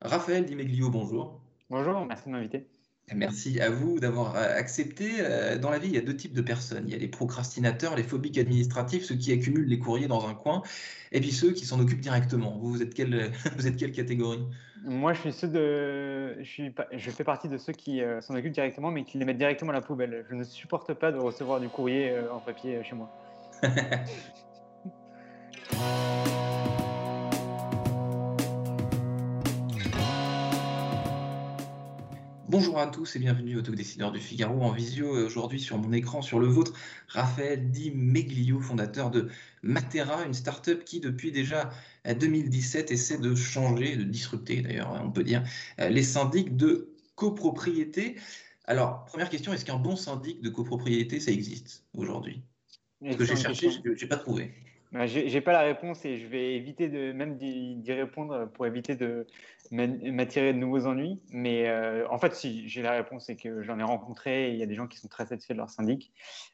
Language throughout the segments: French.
Raphaël Dimeglio, bonjour. Bonjour, merci de m'inviter. Merci à vous d'avoir euh, accepté. Euh, Dans la vie, il y a deux types de personnes. Il y a les procrastinateurs, les phobiques administratifs, ceux qui accumulent les courriers dans un coin, et puis ceux qui s'en occupent directement. Vous, vous êtes quelle, vous êtes quelle catégorie? Moi, je suis ceux de, je suis, je fais partie de ceux qui euh, s'en occupent directement, mais qui les mettent directement à la poubelle. Je ne supporte pas de recevoir du courrier euh, en papier euh, chez moi. Bonjour à tous et bienvenue au Talk Décideur du Figaro en visio. Euh, Aujourd'hui sur mon écran, sur le vôtre, Raphaël Di Meglio, fondateur de Matera, une start-up qui depuis déjà euh, 2017 essaie de changer, de disrupter d'ailleurs, on peut dire, euh, les syndics de copropriété. Alors, première question, est-ce qu'un bon syndic de copropriété, ça existe aujourd'hui? Parce que j'ai cherché, je n'ai pas trouvé. J'ai pas la réponse et je vais éviter de même d'y répondre pour éviter de m'a- m'attirer de nouveaux ennuis. Mais euh, en fait, si j'ai la réponse, c'est que j'en ai rencontré il y a des gens qui sont très satisfaits de leur syndic.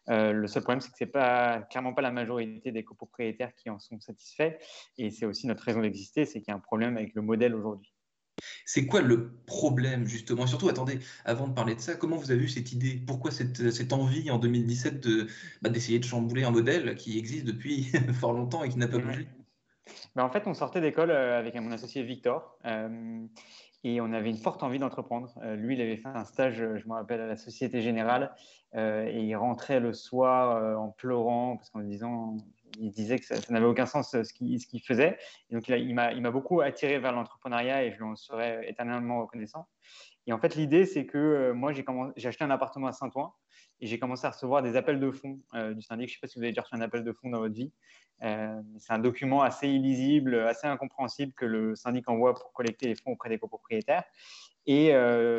Euh, le seul problème, c'est que c'est pas clairement pas la majorité des copropriétaires qui en sont satisfaits. Et c'est aussi notre raison d'exister, c'est qu'il y a un problème avec le modèle aujourd'hui. C'est quoi le problème justement? Et surtout, attendez, avant de parler de ça, comment vous avez eu cette idée? Pourquoi cette, cette envie en 2017 de, bah, d'essayer de chambouler un modèle qui existe depuis fort longtemps et qui n'a pas bougé? Ben, en fait, on sortait d'école euh, avec mon associé Victor euh, et on avait une forte envie d'entreprendre. Euh, lui, il avait fait un stage, euh, je me rappelle, à la Société Générale euh, et il rentrait le soir euh, en pleurant parce qu'en disant, il disait que ça, n'avait aucun sens euh, ce qu'il qu'il faisait. Donc, il m'a beaucoup attiré vers l'entrepreneuriat et je lui en serai éternellement reconnaissant. Et en fait, l'idée, c'est que euh, moi, j'ai acheté un appartement à Saint-Ouen et j'ai commencé à recevoir des appels de fonds euh, du syndic. Je ne sais pas si vous avez déjà reçu un appel de fonds dans votre vie. Euh, c'est un document assez illisible, assez incompréhensible que le syndic envoie pour collecter les fonds auprès des copropriétaires. Et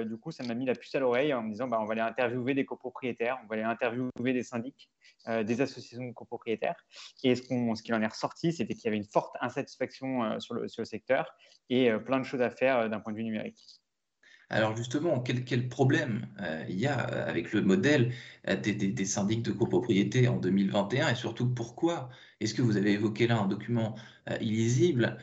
du coup, ça m'a mis la puce à l'oreille en me disant bah, on va aller interviewer des copropriétaires, on va aller interviewer des syndics, des associations de copropriétaires. Et ce, ce qu'il en est ressorti, c'était qu'il y avait une forte insatisfaction sur, le, sur le secteur et plein de choses à faire d'un point de vue numérique. Alors justement, quel, problème euh, il y a euh, avec le modèle euh, des, syndics de copropriété en 2021 et surtout pourquoi est-ce que vous avez évoqué là un document illisible?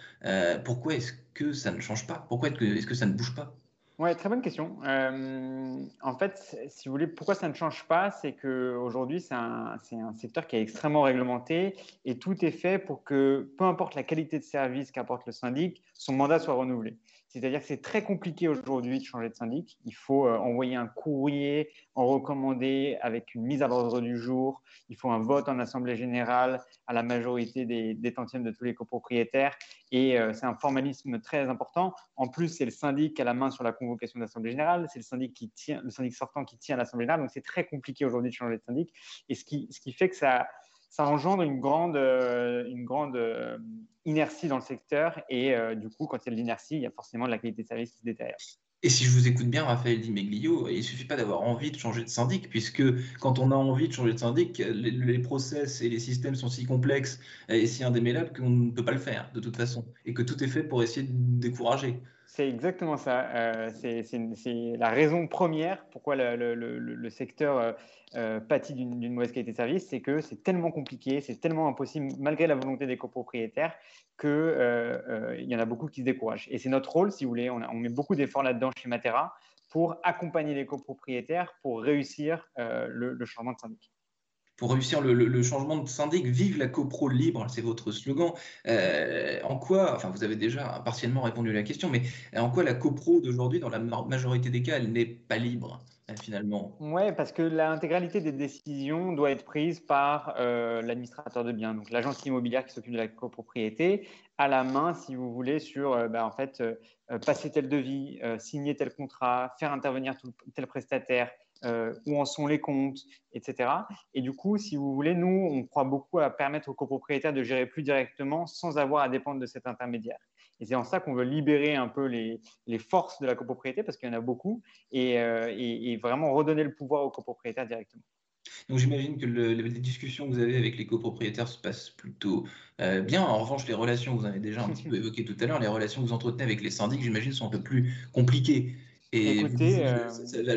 Pourquoi est-ce que ça ne change pas? Pourquoi est-ce que, ça ne bouge pas? Ouais, très bonne question. En fait, si vous voulez, pourquoi ça ne change pas, c'est qu'aujourd'hui, c'est un, c'est un secteur qui est extrêmement réglementé et tout est fait pour que, peu importe la qualité de service qu'apporte le syndic, son mandat soit renouvelé. C'est-à-dire que c'est très compliqué aujourd'hui de changer de syndic. Il faut euh, envoyer un courrier en recommandé avec une mise à l'ordre du jour. Il faut un vote en assemblée générale à la majorité des, des de tous les copropriétaires. Et euh, c'est un formalisme très important. En plus, c'est le syndic qui a la main sur la convocation d'assemblée générale. C'est le syndic qui tient, le syndic sortant qui tient l'assemblée générale. Donc, c'est très compliqué aujourd'hui de changer de syndic. Et ce qui, ce qui fait que ça, ça engendre une grande, euh, une grande euh, inertie dans le secteur. Et euh, du coup, quand il y a de l'inertie, il y a forcément de la qualité de service qui se détériore. Et si je vous écoute bien, Raphaël Di Meglio, il suffit pas d'avoir envie de changer de syndic, puisque quand on a envie de changer de syndic, les, les process et les systèmes sont si complexes et si indémêlables qu'on ne peut pas le faire de toute façon, et que tout est fait pour essayer de décourager. C'est exactement ça. Euh, c'est la raison première pourquoi le, secteur euh, euh, pâtit d'une mauvaise qualité de service, c'est que c'est tellement compliqué, c'est tellement impossible, malgré la volonté des copropriétaires, qu'il y en a beaucoup qui se découragent. Et c'est notre rôle, si vous voulez, on, met beaucoup d'efforts là-dedans chez Matera pour accompagner les copropriétaires pour réussir le, le changement de syndic. Pour réussir le, changement de syndic, vive la copro libre, c'est votre slogan. Euh, en quoi, enfin vous avez déjà partiellement répondu à la question, mais en quoi la copro d'aujourd'hui, dans la ma- majorité des cas, elle n'est pas libre euh, finalement? Ouais, parce que l'intégralité des décisions doit être prise par euh, l'administrateur de biens, donc l'agence immobilière qui s'occupe de la copropriété, à la main, si vous voulez, sur euh, bah, en fait euh, euh, passer tel devis, euh, signer tel contrat, faire intervenir tel prestataire, euh, où en sont les comptes, etc. Et du coup, si vous voulez, nous, on croit beaucoup à permettre aux copropriétaires de gérer plus directement sans avoir à dépendre de cet intermédiaire. Et c'est en ça qu'on veut libérer un peu les, forces de la copropriété, parce qu'il y en a beaucoup, et, et, vraiment redonner le pouvoir aux copropriétaires directement. Donc j'imagine que les discussions que vous avez avec les copropriétaires se passent plutôt bien. En revanche, les relations, vous en avez déjà un petit peu évoqué tout à l'heure, les relations que vous entretenez avec les syndics, j'imagine, sont un peu plus compliquées. Et Écoutez,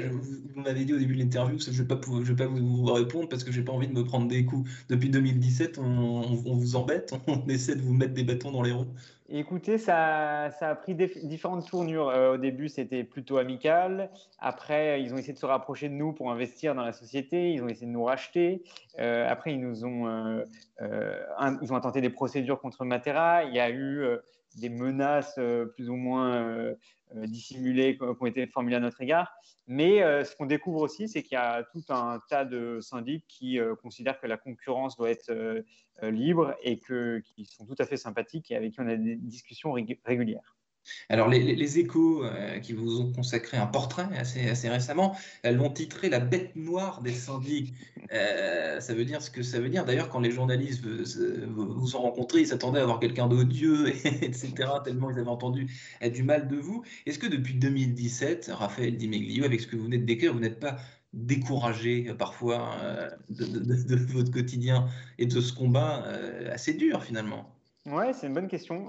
vous, m'avez dit au début de l'interview que je ne vais pas, je vais pas vous, répondre parce que je n'ai pas envie de me prendre des coups. Depuis 2017, on, vous embête, on essaie de vous mettre des bâtons dans les roues. Écoutez, ça, ça a pris différentes tournures. Euh, au début, c'était plutôt amical. Après, ils ont essayé de se rapprocher de nous pour investir dans la société. Ils ont essayé de nous racheter. Euh, après, ils nous ont, euh, ils ont tenté des procédures contre Matera. Il y a eu des menaces plus ou moins euh, dissimulés qui ont été formulés à notre égard. Mais euh, ce qu'on découvre aussi, c'est qu'il y a tout un tas de syndics qui euh, considèrent que la concurrence doit être libre et qui sont tout à fait sympathiques et avec qui on a des discussions régulières. Alors, les, échos euh, qui vous ont consacré un portrait assez, récemment, elles l'ont titré La bête noire des syndics. Euh, ça veut dire ce que ça veut dire. D'ailleurs, quand les journalistes vous, ont rencontré, ils s'attendaient à avoir quelqu'un d'odieux, etc., tellement ils avaient entendu du mal de vous. Est-ce que depuis 2017, Raphaël Di Meglio, avec ce que vous venez de décrire, vous n'êtes pas découragé euh, parfois de, de, votre quotidien et de ce combat assez dur finalement? Ouais, c'est une bonne question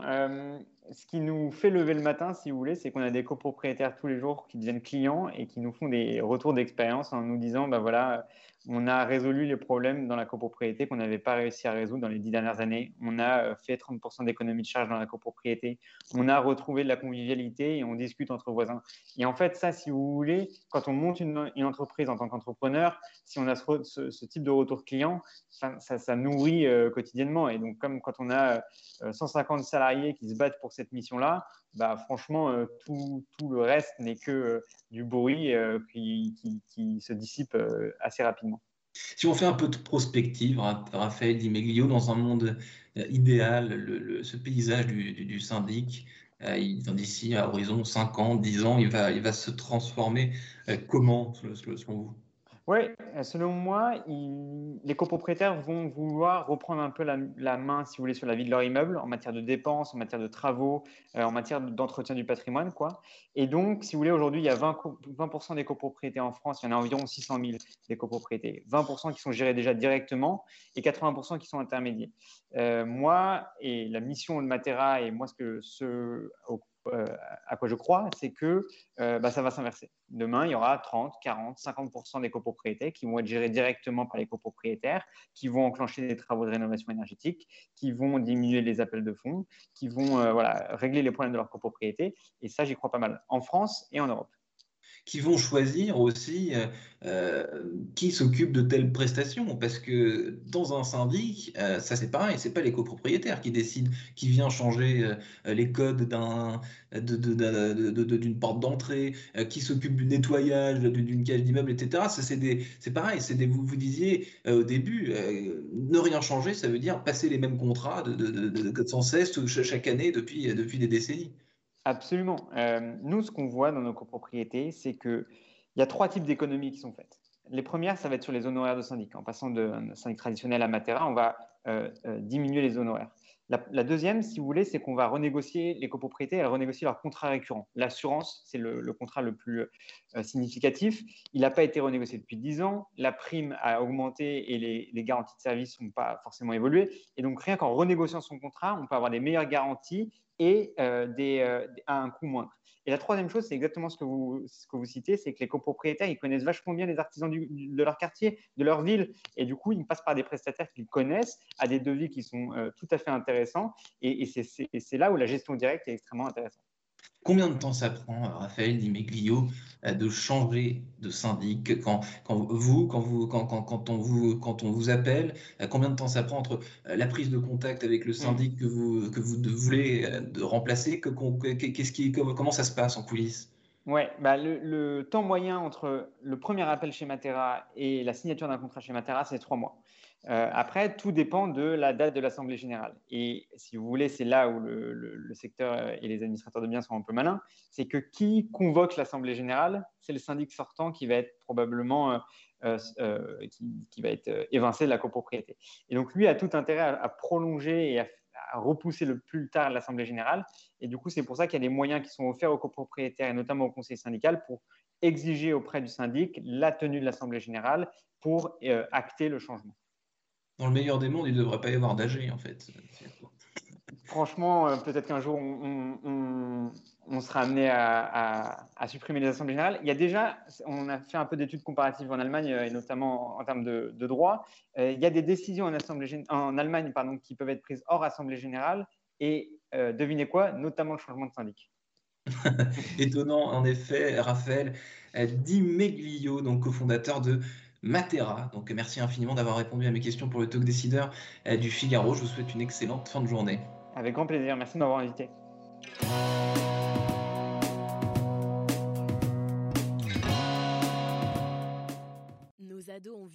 ce qui nous fait lever le matin, si vous voulez, c'est qu'on a des copropriétaires tous les jours qui deviennent clients et qui nous font des retours d'expérience en nous disant, bah voilà, on a résolu les problèmes dans la copropriété qu'on n'avait pas réussi à résoudre dans les dix dernières années. On a euh, fait 30% d'économie de charge dans la copropriété. On a retrouvé de la convivialité et on discute entre voisins. Et en fait, ça, si vous voulez, quand on monte une, entreprise en tant qu'entrepreneur, si on a ce, type de retour client, ça, nourrit euh, quotidiennement. Et donc, comme quand on a 150 euh, salariés qui se battent pour cette mission-là, bah, franchement, tout, le reste n'est que du bruit qui, se dissipe assez rapidement. Si on fait un peu de prospective, Raphaël Di dans un monde euh, idéal, ce paysage du, syndic, euh, d'ici à horizon 5 ans, 10 ans, il va, il va se transformer euh, comment, selon vous? Oui, selon moi, les copropriétaires vont vouloir reprendre un peu la, main, si vous voulez, sur la vie de leur immeuble en matière de dépenses, en matière de travaux, euh, en matière d'entretien du patrimoine. Quoi. Et donc, si vous voulez, aujourd'hui, il y a 20, 20 des copropriétés en France, il y en a environ 600 000 des copropriétés. 20% qui sont gérés déjà directement et 80% qui sont intermédiaires. Euh, moi, et la mission de Matera, et moi, ce que ce, euh, à quoi je crois, c'est que euh, bah, ça va s'inverser. Demain, il y aura 30, 40, 50% des copropriétés qui vont être gérées directement par les copropriétaires, qui vont enclencher des travaux de rénovation énergétique, qui vont diminuer les appels de fonds, qui vont euh, régler les problèmes de leur copropriété. Et ça, j'y crois pas mal, en France et en Europe qui vont choisir aussi euh, euh, qui s'occupe de telles prestations. Parce que dans un syndic, euh, ça c'est pareil, c'est pas les copropriétaires qui décident qui vient changer les codes d'un, d'une porte d'entrée, qui s'occupe du nettoyage d'une cage d'immeuble, etc. C'est, pareil, c'est des, vous, vous disiez au début, ne rien changer, ça veut dire passer les mêmes contrats de, de, sans cesse chaque année depuis, depuis des décennies. Absolument. Euh, nous, ce qu'on voit dans nos copropriétés, c'est qu'il y a trois types d'économies qui sont faites. Les premières, ça va être sur les honoraires de syndic. En passant d'un syndic traditionnel à Matera, on va euh, euh, diminuer les honoraires. La, deuxième, si vous voulez, c'est qu'on va renégocier les copropriétés, elles renégocient leurs contrats récurrents. L'assurance, c'est le, contrat le plus significatif. Il n'a pas été renégocié depuis 10 ans. La prime a augmenté et les, les garanties de service n'ont pas forcément évolué. Et donc, rien qu'en renégociant son contrat, on peut avoir des meilleures garanties et euh, euh, à un coût moindre. Et la troisième chose, c'est exactement ce que vous, ce que vous citez, c'est que les copropriétaires, ils connaissent vachement bien les artisans de leur quartier, de leur ville, et du coup, ils passent par des prestataires qu'ils connaissent, à des devis qui sont euh, tout à fait intéressants, et, et c'est là où la gestion directe est extrêmement intéressante. Combien de temps ça prend, Raphaël Di Meglio, euh, de changer de syndic quand, quand vous, quand, vous quand, quand, on vous, quand on vous appelle, euh, combien de temps ça prend entre euh, la prise de contact avec le syndic que vous, que vous voulez de remplacer que, qui, comment ça se passe en coulisses? Ouais, bah le, temps moyen entre le premier appel chez Matera et la signature d'un contrat chez Matera, c'est trois mois. Euh, après, tout dépend de la date de l'Assemblée générale. Et si vous voulez, c'est là où le, secteur et les administrateurs de biens sont un peu malins, c'est que qui convoque l'Assemblée générale C'est le syndic sortant qui va être probablement euh, euh, qui, va être évincé de la copropriété. Et donc lui a tout intérêt à, prolonger et à, à repousser le plus tard l'Assemblée générale. Et du coup, c'est pour ça qu'il y a des moyens qui sont offerts aux copropriétaires et notamment au conseil syndical pour exiger auprès du syndic la tenue de l'Assemblée générale pour euh, acter le changement. Dans le meilleur des mondes, il ne devrait pas y avoir d'AG en fait. Franchement, euh, peut-être qu'un jour, on, sera amené à, supprimer les assemblées générales. Il y a déjà, on a fait un peu d'études comparatives en Allemagne, euh, et notamment en termes de, droit. il y a des décisions en, assemblée, en Allemagne pardon, qui peuvent être prises hors assemblée générale. Et devinez quoi? Notamment le changement de syndic. Étonnant, en effet, Raphaël Di Meglio, donc cofondateur de Matera. Donc merci infiniment d'avoir répondu à mes questions pour le talk décideur euh, du Figaro. Je vous souhaite une excellente fin de journée. Avec grand plaisir, merci de m'avoir invité.